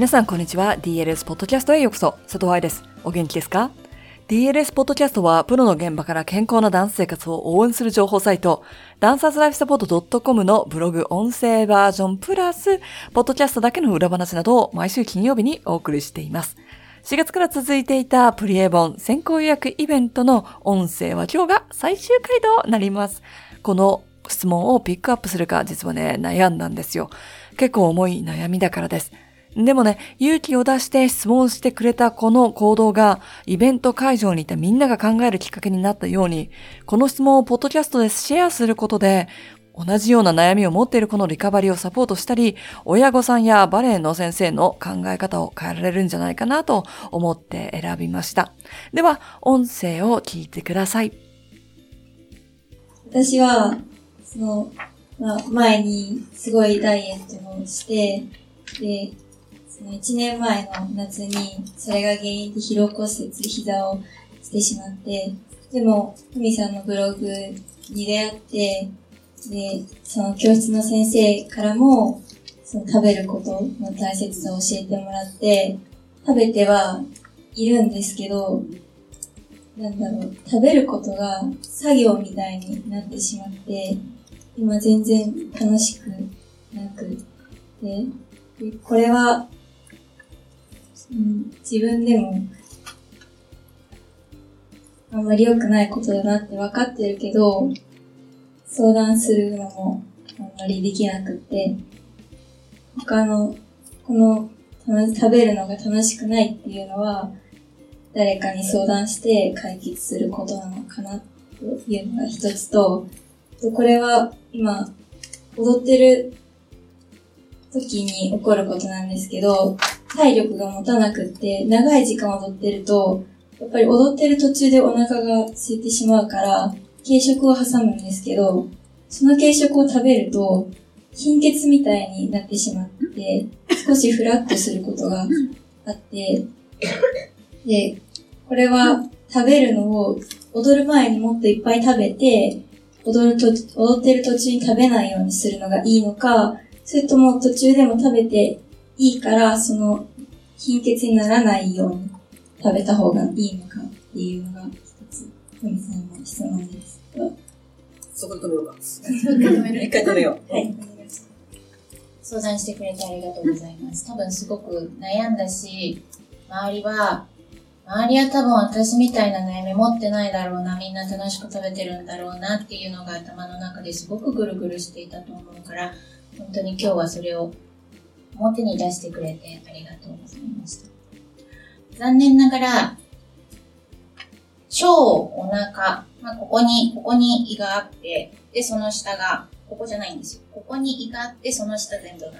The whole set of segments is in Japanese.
皆さんこんにちは。DLS ポッドキャストへようこそ。佐藤愛です。お元気ですか？DLS ポッドキャストはプロの現場から健康なダンス生活を応援する情報サイト、ダンサーズライフサポート .com のブログ音声バージョンプラス、ポッドキャストだけの裏話などを毎週金曜日にお送りしています。4月から続いていたプリエボン先行予約イベントの音声は今日が最終回となります。この質問をピックアップするか実はね、悩んだんですよ。結構重い悩みだからです。でもね、勇気を出して質問してくれたこの行動が、イベント会場にいたみんなが考えるきっかけになったように、この質問をポッドキャストでシェアすることで、同じような悩みを持っているこのリカバリーをサポートしたり、親御さんやバレエの先生の考え方を変えられるんじゃないかなと思って選びました。では、音声を聞いてください。私は、その、まあ、前にすごいダイエットをして、で、1年前の夏に、それが原因で疲労骨折、膝をしてしまって、でも、ふみさんのブログに出会って、で、その教室の先生からも、その食べることの大切さを教えてもらって、食べてはいるんですけど、なんだろう、食べることが作業みたいになってしまって、今全然楽しくなくて、でこれはうん、自分でも、あんまり良くないことだなって分かってるけど、相談するのもあんまりできなくて、他の、この、食べるのが楽しくないっていうのは、誰かに相談して解決することなのかなというのが一つと、これは今、踊ってる時に起こることなんですけど、体力が持たなくって、長い時間踊ってると、やっぱり踊ってる途中でお腹が空いてしまうから、軽食を挟むんですけど、その軽食を食べると、貧血みたいになってしまって、少しフラッとすることがあって、で、これは食べるのを踊る前にもっといっぱい食べて、踊ると、踊ってる途中に食べないようにするのがいいのか、それとも途中でも食べていいから、その、貧血にならないように食べた方がいいのかっていうのが一つ、ふみさんの質問です。そこで止めようか。一回止めよう。はい。相談してくれてありがとうございます。多分すごく悩んだし、周りは、周りは多分私みたいな悩み持ってないだろうな、みんな楽しく食べてるんだろうなっていうのが頭の中ですごくぐるぐるしていたと思うから、本当に今日はそれを表に出してくれてありがとうございました。残念ながら、腸、お腹、まあ、ここに、ここに胃があって、で、その下が、ここじゃないんですよ。ここに胃があって、その下全部が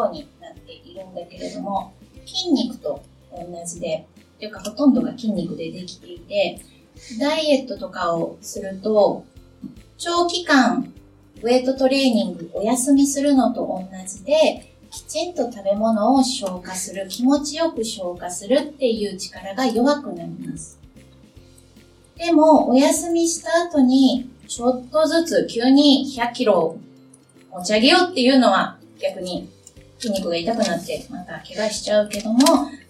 腸になっているんだけれども、筋肉と同じで、というかほとんどが筋肉でできていて、ダイエットとかをすると、長期間ウェイトトレーニングお休みするのと同じで、きちんと食べ物を消化する、気持ちよく消化するっていう力が弱くなります。でも、お休みした後に、ちょっとずつ急に100キロ持ち上げようっていうのは逆に筋肉が痛くなってまた怪我しちゃうけども、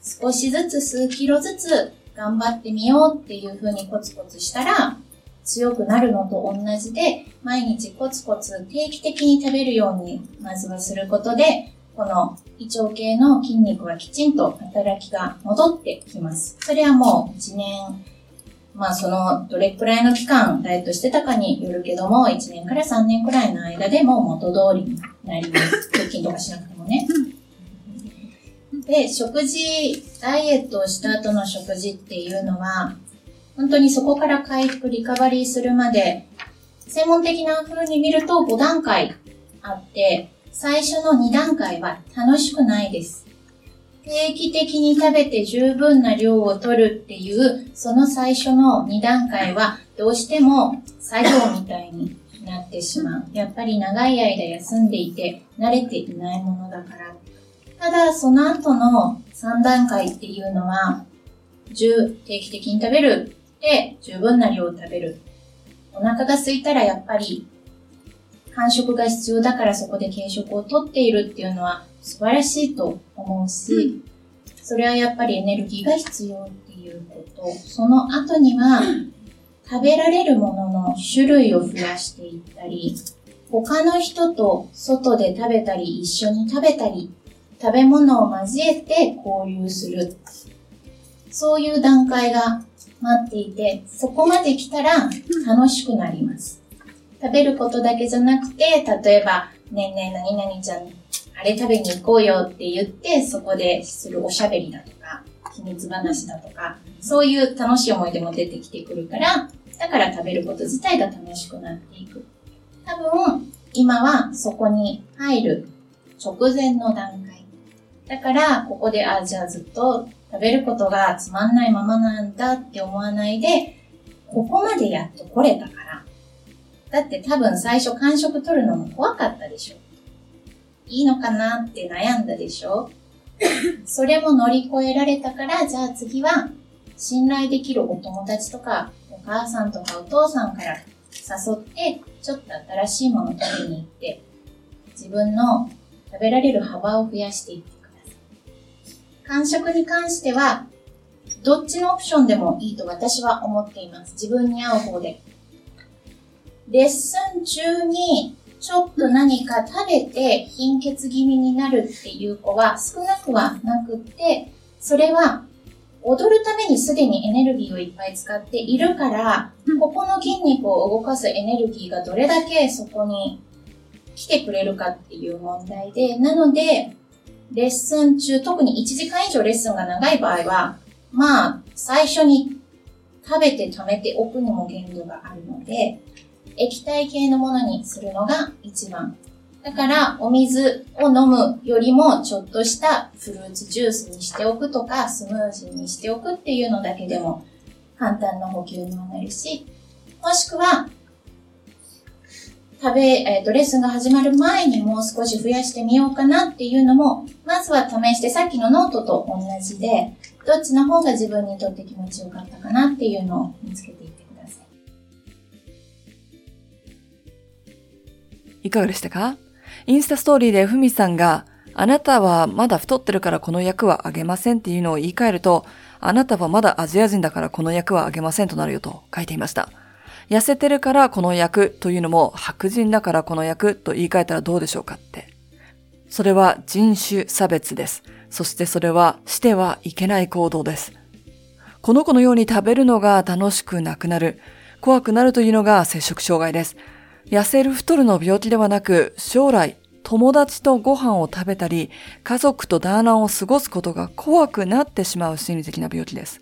少しずつ数キロずつ頑張ってみようっていう風にコツコツしたら強くなるのと同じで、毎日コツコツ定期的に食べるようにまずはすることで、この胃腸系の筋肉はきちんと働きが戻ってきます。それはもう1年、まあそのどれくらいの期間ダイエットしてたかによるけども、1年から3年くらいの間でも元通りになります。腹筋とかしなくてもね。で、食事、ダイエットをした後の食事っていうのは、本当にそこから回復、リカバリーするまで、専門的な風に見ると5段階あって、最初の2段階は楽しくないです。定期的に食べて十分な量を取るっていう、その最初の2段階はどうしても作業みたいになってしまう。やっぱり長い間休んでいて慣れていないものだから。ただその後の3段階っていうのは、10定期的に食べる。で、十分な量を食べる。お腹が空いたらやっぱり間食が必要だからそこで軽食をとっているっていうのは素晴らしいと思うし、それはやっぱりエネルギーが必要っていうこと。その後には、食べられるものの種類を増やしていったり、他の人と外で食べたり一緒に食べたり、食べ物を交えて交流する。そういう段階が待っていて、そこまで来たら楽しくなります。食べることだけじゃなくて、例えば、ねえねえ何々ちゃん、あれ食べに行こうよって言って、そこでするおしゃべりだとか、秘密話だとか、そういう楽しい思い出も出てきてくるから、だから食べること自体が楽しくなっていく。多分、今はそこに入る直前の段階。だから、ここで、あ、じゃあずっと食べることがつまんないままなんだって思わないで、ここまでやっと来れたから。だって多分最初感触取るのも怖かったでしょ。いいのかなって悩んだでしょ。それも乗り越えられたから、じゃあ次は信頼できるお友達とか、お母さんとかお父さんから誘って、ちょっと新しいもの食べに行って、自分の食べられる幅を増やしていってください。感触に関しては、どっちのオプションでもいいと私は思っています。自分に合う方で。レッスン中にちょっと何か食べて貧血気味になるっていう子は少なくはなくって、それは踊るためにすでにエネルギーをいっぱい使っているから、ここの筋肉を動かすエネルギーがどれだけそこに来てくれるかっていう問題で、なので、レッスン中、特に1時間以上レッスンが長い場合は、まあ、最初に食べて貯めておくにも限度があるので、液体系のものにするのが一番。だから、お水を飲むよりも、ちょっとしたフルーツジュースにしておくとか、スムージーにしておくっていうのだけでも、簡単な補給にもなるし、もしくは、食べ、えっ、と、レッスンが始まる前にもう少し増やしてみようかなっていうのも、まずは試して、さっきのノートと同じで、どっちの方が自分にとって気持ちよかったかなっていうのを見つけていっていかがでしたか？インスタストーリーでふみさんが、あなたはまだ太ってるからこの役はあげませんっていうのを言い換えると、あなたはまだアジア人だからこの役はあげませんとなるよと書いていました。痩せてるからこの役というのも白人だからこの役と言い換えたらどうでしょうかって。それは人種差別です。そしてそれはしてはいけない行動です。この子のように食べるのが楽しくなくなる、怖くなるというのが摂食障害です。痩せる太るの病気ではなく、将来、友達とご飯を食べたり、家族と団らんを過ごすことが怖くなってしまう心理的な病気です。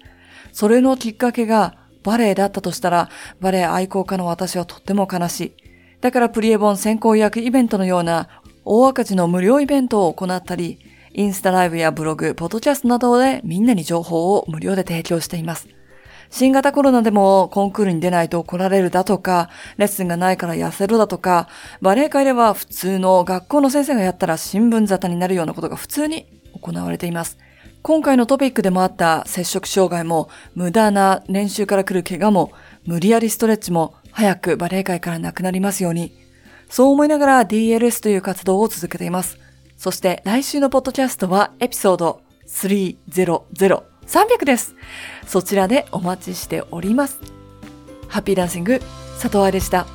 それのきっかけがバレエだったとしたら、バレエ愛好家の私はとっても悲しい。だからプリエボン先行予約イベントのような大赤字の無料イベントを行ったり、インスタライブやブログ、ポッドキャストなどでみんなに情報を無料で提供しています。新型コロナでもコンクールに出ないと怒られるだとか、レッスンがないから痩せろだとか、バレエ界では普通の学校の先生がやったら新聞沙汰になるようなことが普通に行われています。今回のトピックでもあった摂食障害も、無駄な練習から来る怪我も、無理やりストレッチも、早くバレエ界からなくなりますように。そう思いながら DLS という活動を続けています。そして来週のポッドキャストはエピソード300、300です。そちらでお待ちしております。ハッピーダンシング、佐藤愛でした。